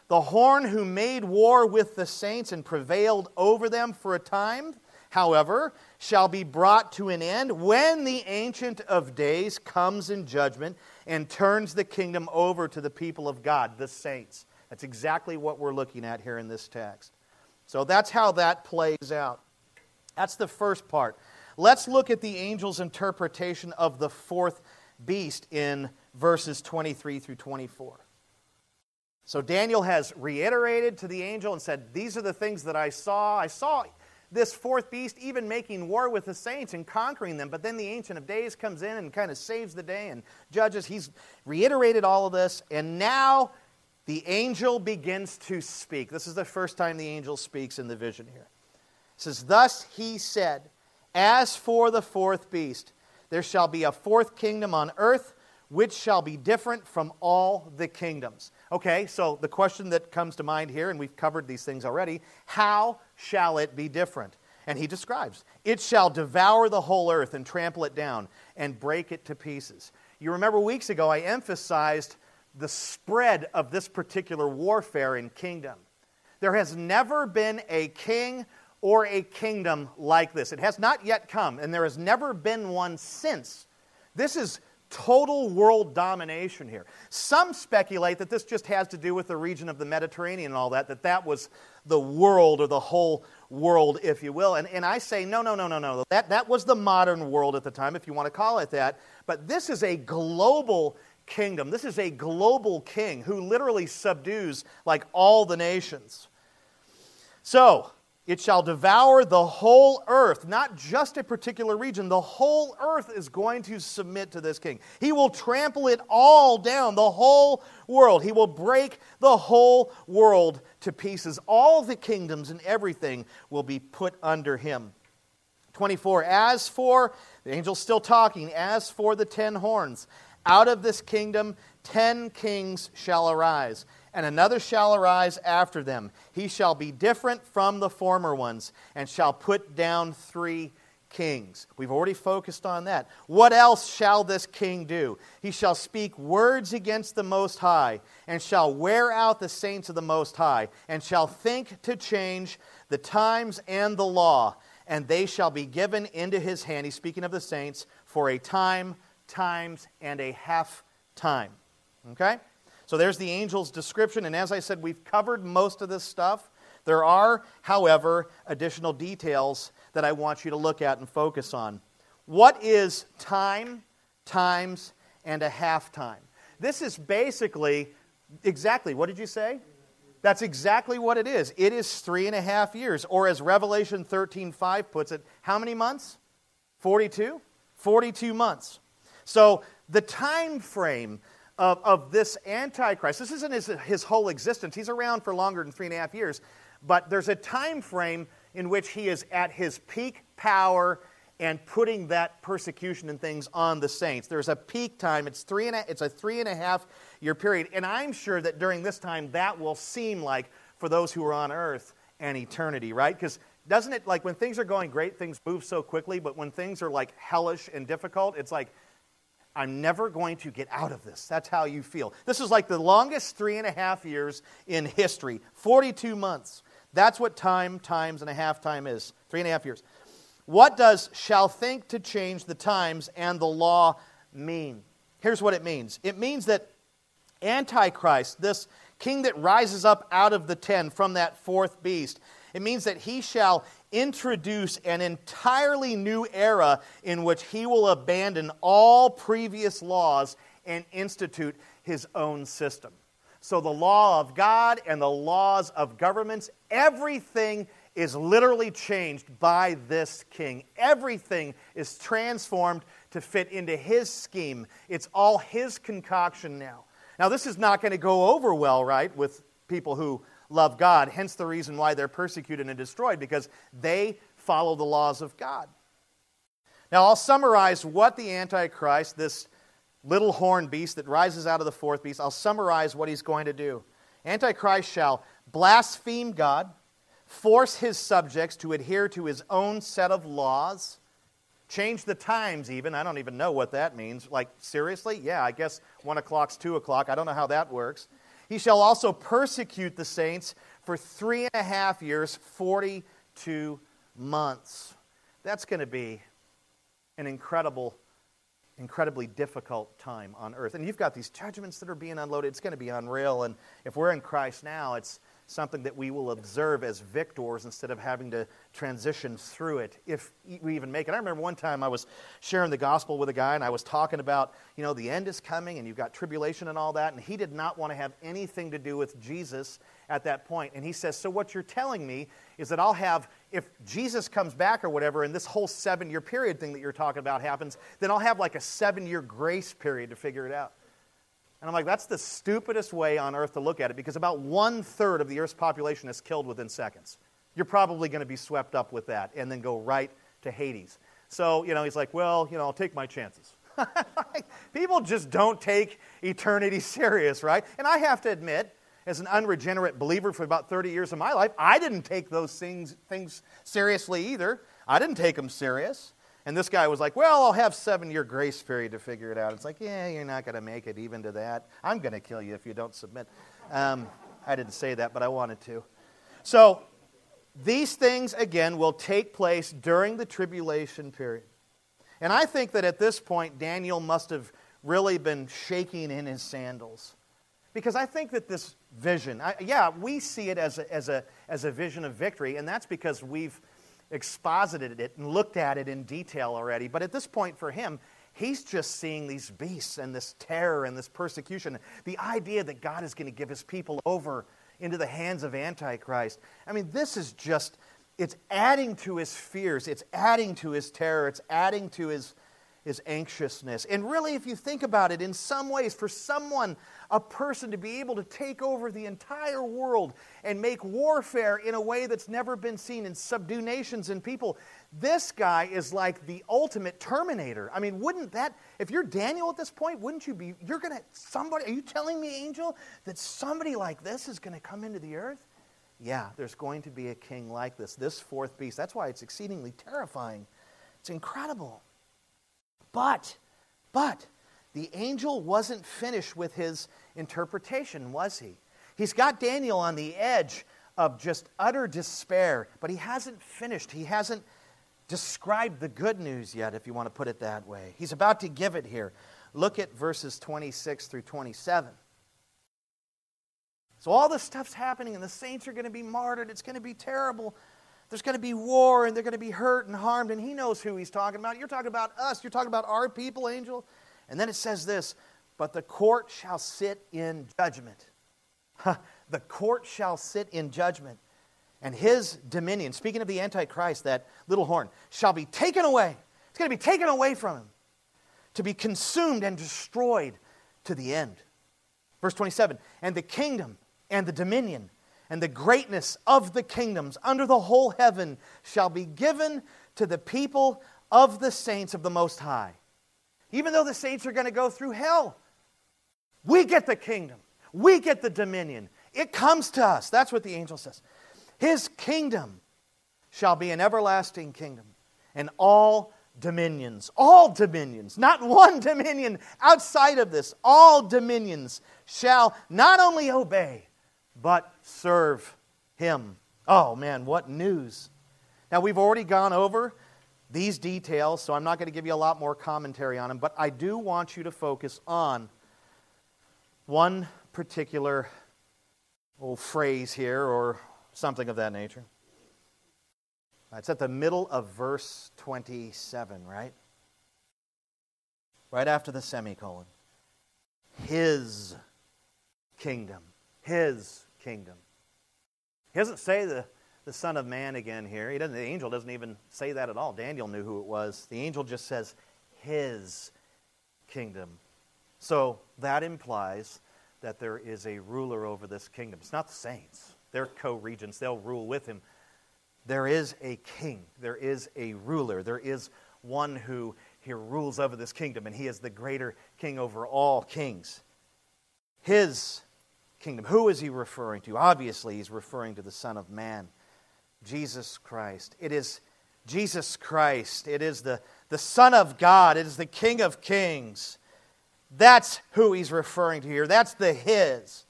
The horn who made war with the saints and prevailed over them for a time, however, shall be brought to an end when the Ancient of Days comes in judgment and turns the kingdom over to the people of God, the saints. That's exactly what we're looking at here in this text. So that's how that plays out. That's the first part. Let's look at the angel's interpretation of the fourth beast in verses 23 through 24. So Daniel has reiterated to the angel and said, These are the things that I saw. I saw this fourth beast even making war with the saints and conquering them. But then the Ancient of Days comes in and kind of saves the day and judges. He's reiterated all of this. And now the angel begins to speak. This is the first time the angel speaks in the vision here. It says, Thus he said, As for the fourth beast, there shall be a fourth kingdom on earth, which shall be different from all the kingdoms. Okay, so the question that comes to mind here, and we've covered these things already how shall it be different? And he describes it shall devour the whole earth and trample it down and break it to pieces. You remember weeks ago, I emphasized the spread of this particular warfare in kingdom. There has never been a king or a kingdom like this. It has not yet come, and there has never been one since. This is total world domination here. Some speculate that this just has to do with the region of the Mediterranean and all that, that that was the world or the whole world, if you will. And, and I say, no, no, no, no, no. That, that was the modern world at the time, if you want to call it that. But this is a global kingdom. This is a global king who literally subdues like all the nations. So, it shall devour the whole earth, not just a particular region. The whole earth is going to submit to this king. He will trample it all down, the whole world. He will break the whole world to pieces. All the kingdoms and everything will be put under him. 24. As for, the angel's still talking, as for the ten horns, out of this kingdom ten kings shall arise and another shall arise after them. He shall be different from the former ones, and shall put down three kings. We've already focused on that. What else shall this king do? He shall speak words against the Most High, and shall wear out the saints of the Most High, and shall think to change the times and the law, and they shall be given into his hand. He's speaking of the saints for a time, times, and a half time. Okay? So there's the angel's description, and as I said, we've covered most of this stuff. There are, however, additional details that I want you to look at and focus on. What is time, times, and a half time? This is basically exactly what did you say? That's exactly what it is. It is three and a half years. Or as Revelation 13 5 puts it, how many months? 42? 42 months. So the time frame of, of this Antichrist, this isn't his, his whole existence. He's around for longer than three and a half years. But there's a time frame in which he is at his peak power and putting that persecution and things on the saints. There's a peak time. It's three and a, it's a three and a half year period, and I'm sure that during this time that will seem like for those who are on earth an eternity, right? Because doesn't it like when things are going great, things move so quickly, but when things are like hellish and difficult, it's like I'm never going to get out of this. That's how you feel. This is like the longest three and a half years in history 42 months. That's what time times and a half time is three and a half years. What does shall think to change the times and the law mean? Here's what it means it means that Antichrist, this king that rises up out of the ten from that fourth beast, it means that he shall introduce an entirely new era in which he will abandon all previous laws and institute his own system. So, the law of God and the laws of governments, everything is literally changed by this king. Everything is transformed to fit into his scheme. It's all his concoction now. Now, this is not going to go over well, right, with people who love God, hence the reason why they're persecuted and destroyed, because they follow the laws of God. Now, I'll summarize what the Antichrist, this little horn beast that rises out of the fourth beast, I'll summarize what he's going to do. Antichrist shall blaspheme God, force his subjects to adhere to his own set of laws, change the times even. I don't even know what that means. Like, seriously? Yeah, I guess one o'clock's two o'clock. I don't know how that works. He shall also persecute the saints for three and a half years, 42 months. That's going to be an incredible incredibly difficult time on earth. And you've got these judgments that are being unloaded. It's going to be unreal. And if we're in Christ now, it's something that we will observe as victors instead of having to transition through it if we even make it. I remember one time I was sharing the gospel with a guy and I was talking about, you know, the end is coming and you've got tribulation and all that. And he did not want to have anything to do with Jesus at that point. And he says, So what you're telling me is that I'll have, if Jesus comes back or whatever, and this whole seven year period thing that you're talking about happens, then I'll have like a seven year grace period to figure it out. And I'm like, that's the stupidest way on earth to look at it because about one third of the earth's population is killed within seconds. You're probably going to be swept up with that and then go right to Hades. So, you know, he's like, well, you know, I'll take my chances. People just don't take eternity serious, right? And I have to admit, as an unregenerate believer for about 30 years of my life, I didn't take those things, things seriously either. I didn't take them serious. And this guy was like, Well, I'll have seven year grace period to figure it out. It's like, Yeah, you're not going to make it even to that. I'm going to kill you if you don't submit. Um, I didn't say that, but I wanted to. So, these things, again, will take place during the tribulation period. And I think that at this point, Daniel must have really been shaking in his sandals. Because I think that this vision, I, yeah, we see it as a, as, a, as a vision of victory, and that's because we've exposited it and looked at it in detail already. But at this point, for him, he's just seeing these beasts and this terror and this persecution. The idea that God is going to give his people over into the hands of Antichrist. I mean, this is just, it's adding to his fears, it's adding to his terror, it's adding to his is anxiousness. And really, if you think about it, in some ways, for someone, a person to be able to take over the entire world and make warfare in a way that's never been seen and subdue nations and people, this guy is like the ultimate terminator. I mean, wouldn't that, if you're Daniel at this point, wouldn't you be, you're going to, somebody, are you telling me, angel, that somebody like this is going to come into the earth? Yeah, there's going to be a king like this, this fourth beast. That's why it's exceedingly terrifying It's incredible. But, but, the angel wasn't finished with his interpretation, was he? He's got Daniel on the edge of just utter despair, but he hasn't finished. He hasn't described the good news yet, if you want to put it that way. He's about to give it here. Look at verses 26 through 27. So, all this stuff's happening, and the saints are going to be martyred. It's going to be terrible. There's going to be war, and they're going to be hurt and harmed, and he knows who he's talking about. You're talking about us. You're talking about our people, angel. And then it says this But the court shall sit in judgment. the court shall sit in judgment, and his dominion, speaking of the Antichrist, that little horn, shall be taken away. It's going to be taken away from him to be consumed and destroyed to the end. Verse 27 And the kingdom and the dominion and the greatness of the kingdoms under the whole heaven shall be given to the people of the saints of the Most High. Even though the saints are going to go through hell, we get the kingdom, we get the dominion. It comes to us. That's what the angel says. His kingdom shall be an everlasting kingdom, and all dominions, all dominions, not one dominion outside of this, all dominions shall not only obey, but serve him. Oh man, what news! Now, we've already gone over these details, so I'm not going to give you a lot more commentary on them, but I do want you to focus on one particular old phrase here or something of that nature. It's at the middle of verse 27, right? Right after the semicolon. His kingdom. His kingdom. He doesn't say the, the Son of Man again here. He doesn't, the angel doesn't even say that at all. Daniel knew who it was. The angel just says, His kingdom. So that implies that there is a ruler over this kingdom. It's not the saints, they're co regents, they'll rule with him. There is a king, there is a ruler, there is one who here rules over this kingdom, and he is the greater king over all kings. His kingdom. Who is he referring to? Obviously, he's referring to the Son of Man, Jesus Christ. It is Jesus Christ. It is the, the Son of God. It is the King of Kings. That's who he's referring to here. That's the His.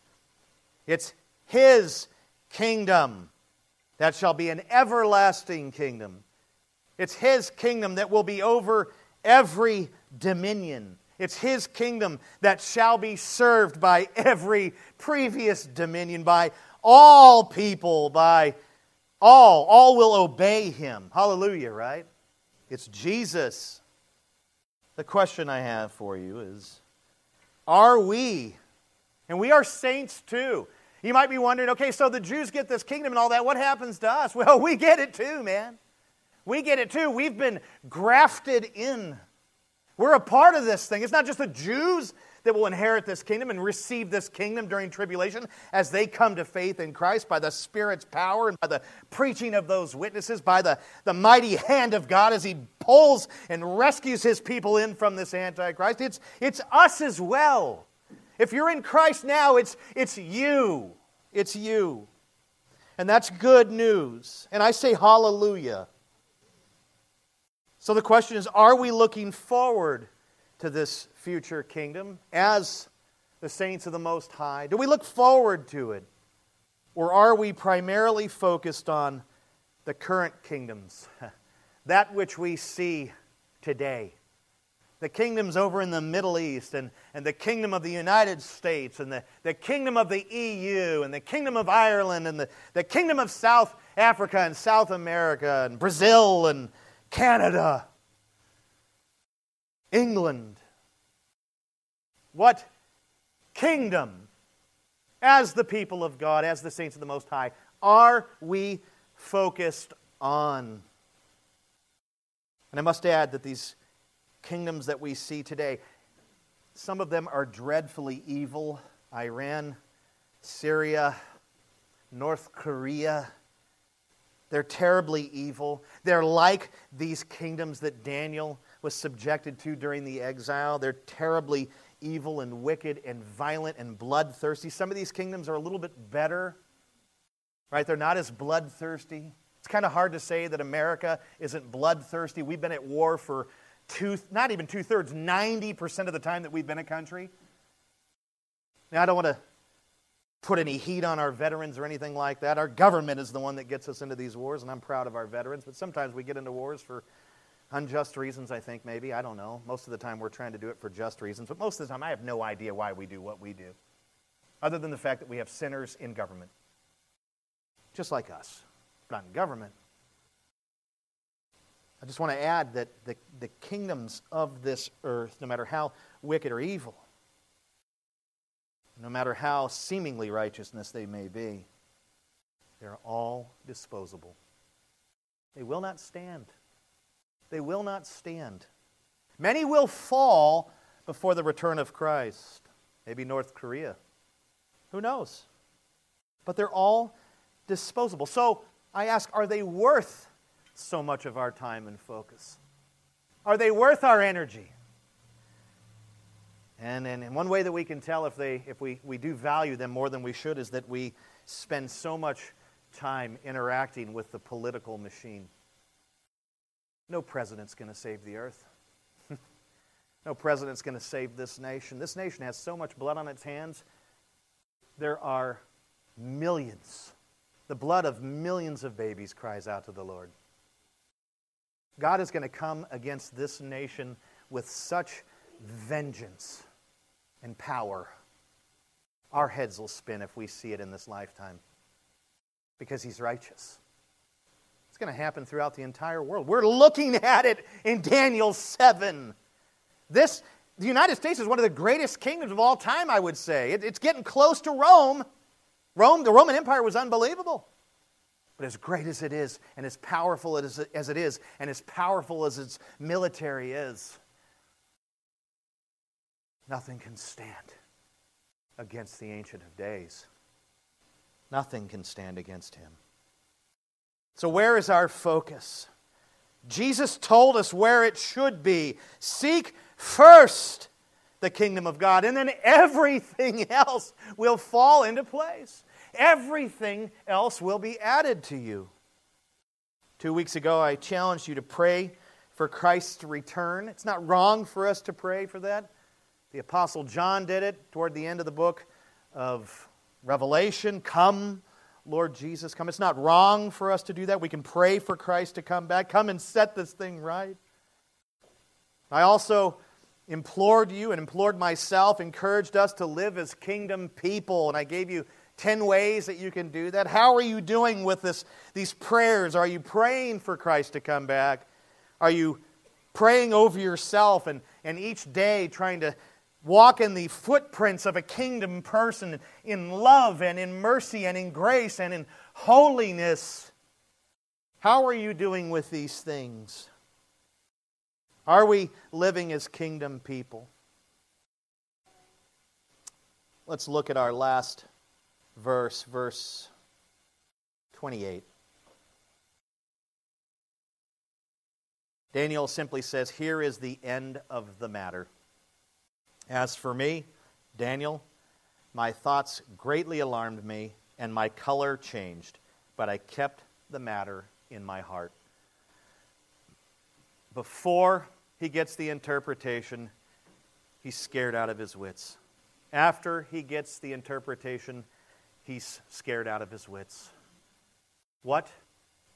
It's His kingdom that shall be an everlasting kingdom. It's His kingdom that will be over every dominion. It's His kingdom that shall be served by every previous dominion, by all people, by all. All will obey Him. Hallelujah, right? It's Jesus. The question I have for you is are we? And we are saints too. You might be wondering, okay, so the Jews get this kingdom and all that. What happens to us? Well, we get it too, man. We get it too. We've been grafted in. We're a part of this thing. It's not just the Jews that will inherit this kingdom and receive this kingdom during tribulation as they come to faith in Christ by the Spirit's power and by the preaching of those witnesses, by the, the mighty hand of God as He pulls and rescues His people in from this Antichrist. It's, it's us as well. If you're in Christ now, it's, it's you. It's you. And that's good news. And I say hallelujah. So the question is are we looking forward to this future kingdom as the saints of the Most High? Do we look forward to it? Or are we primarily focused on the current kingdoms, that which we see today? The kingdoms over in the Middle East, and, and the kingdom of the United States, and the, the kingdom of the EU, and the kingdom of Ireland, and the, the kingdom of South Africa, and South America, and Brazil, and Canada, England, what kingdom, as the people of God, as the saints of the Most High, are we focused on? And I must add that these kingdoms that we see today, some of them are dreadfully evil Iran, Syria, North Korea. They're terribly evil. They're like these kingdoms that Daniel was subjected to during the exile. They're terribly evil and wicked and violent and bloodthirsty. Some of these kingdoms are a little bit better, right? They're not as bloodthirsty. It's kind of hard to say that America isn't bloodthirsty. We've been at war for two, not even two thirds, 90% of the time that we've been a country. Now, I don't want to put any heat on our veterans or anything like that. Our government is the one that gets us into these wars, and I'm proud of our veterans, but sometimes we get into wars for unjust reasons, I think, maybe. I don't know. Most of the time we're trying to do it for just reasons, but most of the time I have no idea why we do what we do, other than the fact that we have sinners in government, just like us, not in government. I just want to add that the, the kingdoms of this earth, no matter how wicked or evil, no matter how seemingly righteousness they may be, they're all disposable. They will not stand. They will not stand. Many will fall before the return of Christ. Maybe North Korea. Who knows? But they're all disposable. So I ask, are they worth so much of our time and focus? Are they worth our energy? And, and, one way that we can tell if, they, if we, we do value them more than we should is that we spend so much time interacting with the political machine. No president's going to save the earth. no president's going to save this nation. This nation has so much blood on its hands. There are millions. The blood of millions of babies cries out to the Lord. God is going to come against this nation with such vengeance and power. Our heads will spin if we see it in this lifetime because He's righteous. It's going to happen throughout the entire world. We're looking at it in Daniel 7. This, the United States is one of the greatest kingdoms of all time, I would say. It, it's getting close to Rome. Rome, the Roman Empire was unbelievable. But as great as it is, and as powerful as it is, and as powerful as its military is, Nothing can stand against the Ancient of Days. Nothing can stand against him. So, where is our focus? Jesus told us where it should be. Seek first the kingdom of God, and then everything else will fall into place. Everything else will be added to you. Two weeks ago, I challenged you to pray for Christ's return. It's not wrong for us to pray for that. The Apostle John did it toward the end of the book of Revelation. Come, Lord Jesus, come. It's not wrong for us to do that. We can pray for Christ to come back. Come and set this thing right. I also implored you and implored myself, encouraged us to live as kingdom people, and I gave you 10 ways that you can do that. How are you doing with this, these prayers? Are you praying for Christ to come back? Are you praying over yourself and, and each day trying to walk in the footprints of a kingdom person in love and in mercy and in grace and in holiness. How are you doing with these things? Are we living as kingdom people? Let's look at our last verse, verse 28. Daniel simply says, Here is the end of the matter. As for me, Daniel, my thoughts greatly alarmed me, and my color changed, but I kept the matter in my heart. Before he gets the interpretation, he's scared out of his wits. After he gets the interpretation, he's scared out of his wits. What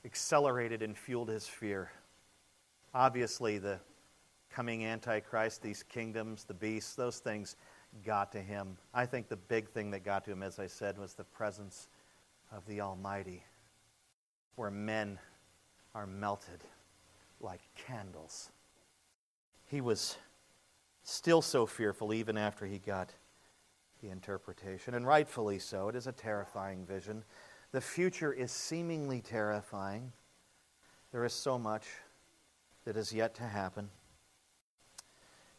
accelerated and fueled his fear? Obviously, the coming Antichrist, these kingdoms, the beasts, those things got to him. I think the big thing that got to him, as I said, was the presence of the Almighty, where men are melted like candles. He was still so fearful even after he got the interpretation, and rightfully so. It is a terrifying vision. The future is seemingly terrifying. There is so much that is yet to happen.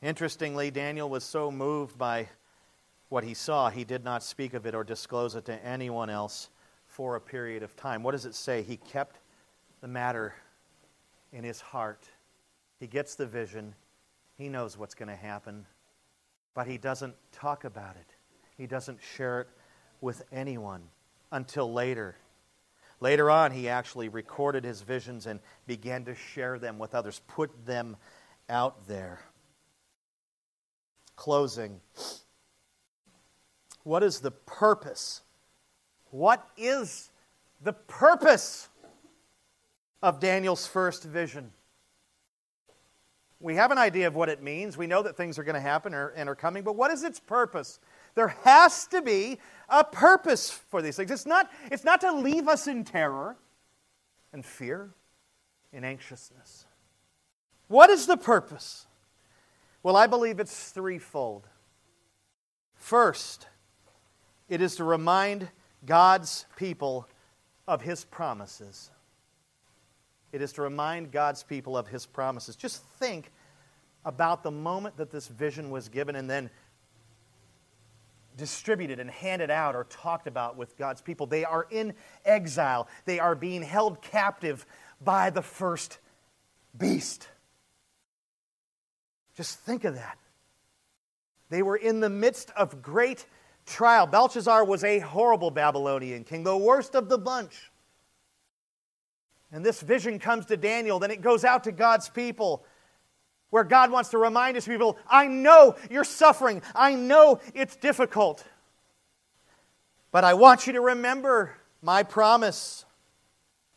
Interestingly, Daniel was so moved by what he saw, he did not speak of it or disclose it to anyone else for a period of time. What does it say? He kept the matter in his heart. He gets the vision, he knows what's going to happen, but he doesn't talk about it. He doesn't share it with anyone until later. Later on, he actually recorded his visions and began to share them with others, put them out there. Closing. What is the purpose? What is the purpose of Daniel's first vision? We have an idea of what it means. We know that things are going to happen and are coming, but what is its purpose? There has to be a purpose for these things. It's not, it's not to leave us in terror and fear and anxiousness. What is the purpose? Well, I believe it's threefold. First, it is to remind God's people of His promises. It is to remind God's people of His promises. Just think about the moment that this vision was given and then distributed and handed out or talked about with God's people. They are in exile, they are being held captive by the first beast. Just think of that. They were in the midst of great trial. Belshazzar was a horrible Babylonian king, the worst of the bunch. And this vision comes to Daniel, then it goes out to God's people where God wants to remind his people I know you're suffering, I know it's difficult. But I want you to remember my promise.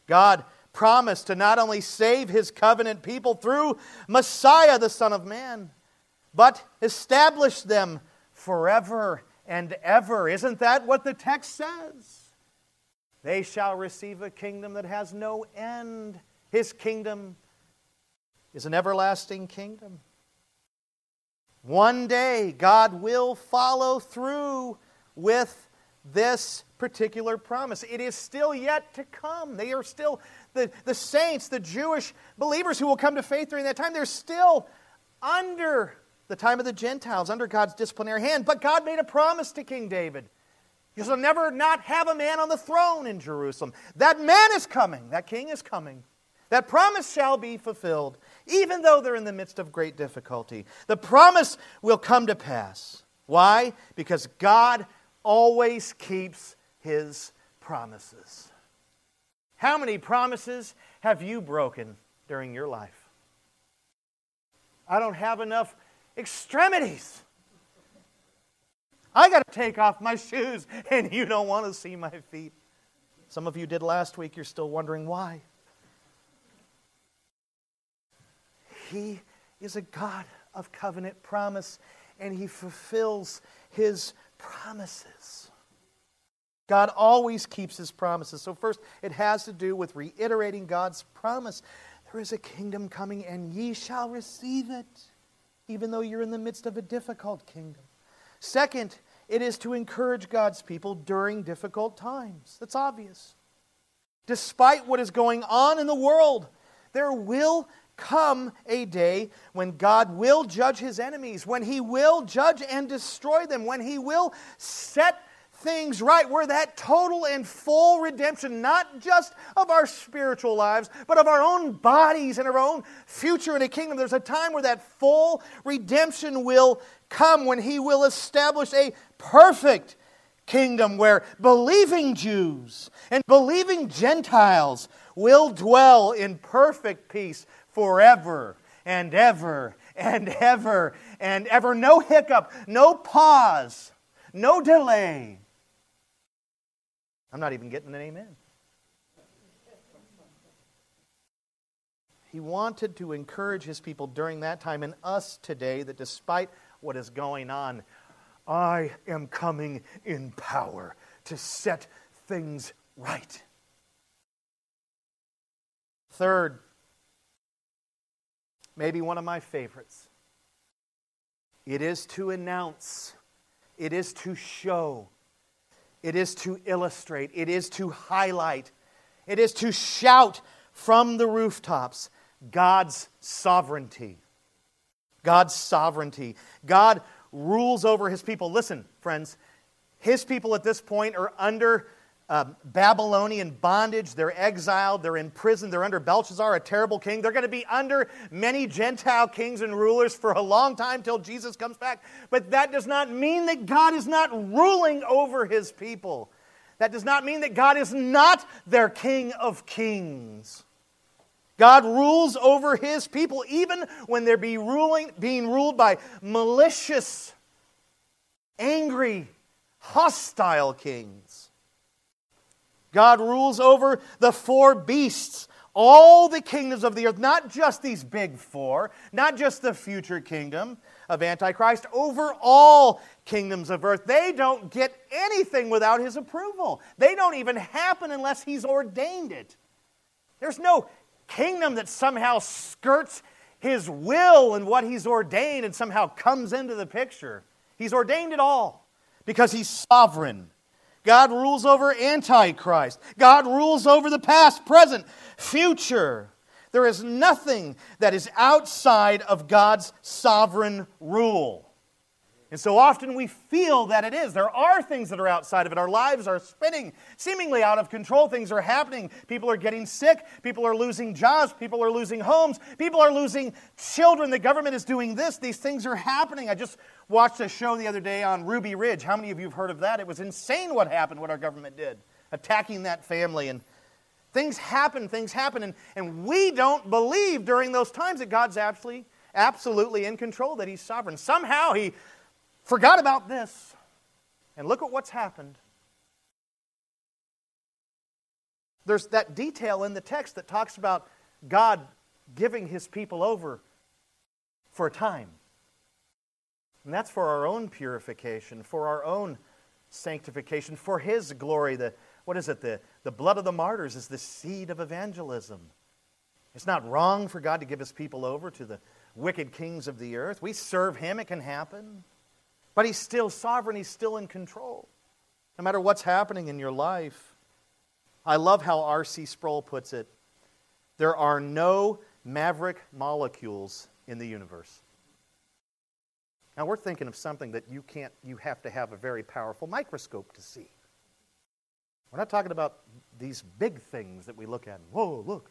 God promised to not only save his covenant people through Messiah, the Son of Man, but establish them forever and ever. Isn't that what the text says? They shall receive a kingdom that has no end. His kingdom is an everlasting kingdom. One day, God will follow through with this particular promise. It is still yet to come. They are still, the, the saints, the Jewish believers who will come to faith during that time, they're still under the time of the Gentiles, under God's disciplinary hand. But God made a promise to King David. He shall never not have a man on the throne in Jerusalem. That man is coming, that king is coming. That promise shall be fulfilled even though they're in the midst of great difficulty. The promise will come to pass. Why? Because God always keeps his promises. How many promises have you broken during your life? I don't have enough extremities. I got to take off my shoes, and you don't want to see my feet. Some of you did last week. You're still wondering why. He is a God of covenant promise, and He fulfills His promises. God always keeps His promises. So, first, it has to do with reiterating God's promise. There is a kingdom coming, and ye shall receive it, even though you're in the midst of a difficult kingdom. Second, it is to encourage God's people during difficult times. That's obvious. Despite what is going on in the world, there will come a day when God will judge his enemies, when he will judge and destroy them, when he will set things right, where that total and full redemption, not just of our spiritual lives, but of our own bodies and our own future in a kingdom, there's a time where that full redemption will come, when he will establish a perfect kingdom where believing Jews and believing Gentiles will dwell in perfect peace forever and ever and ever and ever. No hiccup, no pause, no delay. I'm not even getting an amen. He wanted to encourage his people during that time and us today that despite what is going on, I am coming in power to set things right. Third, maybe one of my favorites. It is to announce, it is to show, it is to illustrate, it is to highlight, it is to shout from the rooftops God's sovereignty. God's sovereignty. God rules over his people. Listen, friends, his people at this point are under uh, Babylonian bondage. They're exiled. They're in prison. They're under Belshazzar, a terrible king. They're going to be under many Gentile kings and rulers for a long time till Jesus comes back. But that does not mean that God is not ruling over his people. That does not mean that God is not their King of kings. God rules over his people even when they're be ruling, being ruled by malicious, angry, hostile kings. God rules over the four beasts, all the kingdoms of the earth, not just these big four, not just the future kingdom of Antichrist, over all kingdoms of earth. They don't get anything without his approval. They don't even happen unless he's ordained it. There's no kingdom that somehow skirts his will and what he's ordained and somehow comes into the picture. He's ordained it all because he's sovereign. God rules over Antichrist. God rules over the past, present, future. There is nothing that is outside of God's sovereign rule. And so often we feel that it is. There are things that are outside of it. Our lives are spinning seemingly out of control. Things are happening. People are getting sick. People are losing jobs. People are losing homes. People are losing children. The government is doing this. These things are happening. I just watched a show the other day on Ruby Ridge. How many of you have heard of that? It was insane what happened, what our government did, attacking that family. And things happen, things happen. And, and we don't believe during those times that God's absolutely, absolutely in control, that He's sovereign. Somehow He forgot about this. And look at what's happened. There's that detail in the text that talks about God giving his people over for a time. And that's for our own purification, for our own sanctification, for his glory. The, what is it? The, the blood of the martyrs is the seed of evangelism. It's not wrong for God to give his people over to the wicked kings of the earth. We serve him, it can happen. But He's still sovereign, He's still in control, no matter what's happening in your life. I love how R.C. Sproul puts it there are no maverick molecules in the universe. Now we're thinking of something that you can't you have to have a very powerful microscope to see. We're not talking about these big things that we look at. Whoa, look.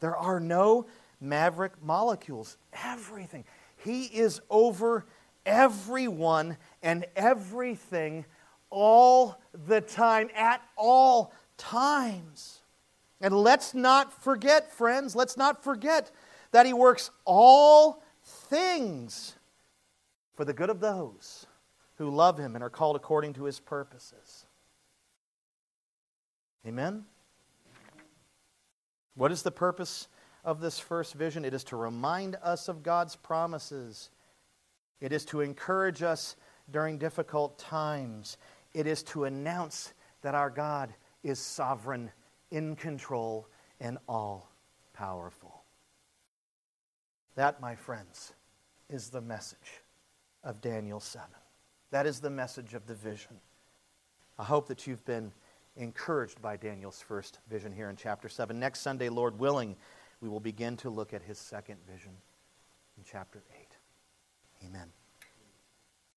There are no maverick molecules. Everything. He is over everyone and everything all the time, at all times. And let's not forget, friends, let's not forget that He works all things for the good of those who love Him and are called according to His purposes. Amen? What is the purpose of this first vision? It is to remind us of God's promises it is to encourage us during difficult times. It is to announce that our God is sovereign, in control, and all powerful. That, my friends, is the message of Daniel 7. That is the message of the vision. I hope that you've been encouraged by Daniel's first vision here in chapter 7. Next Sunday, Lord willing, we will begin to look at his second vision in chapter 8. Amen.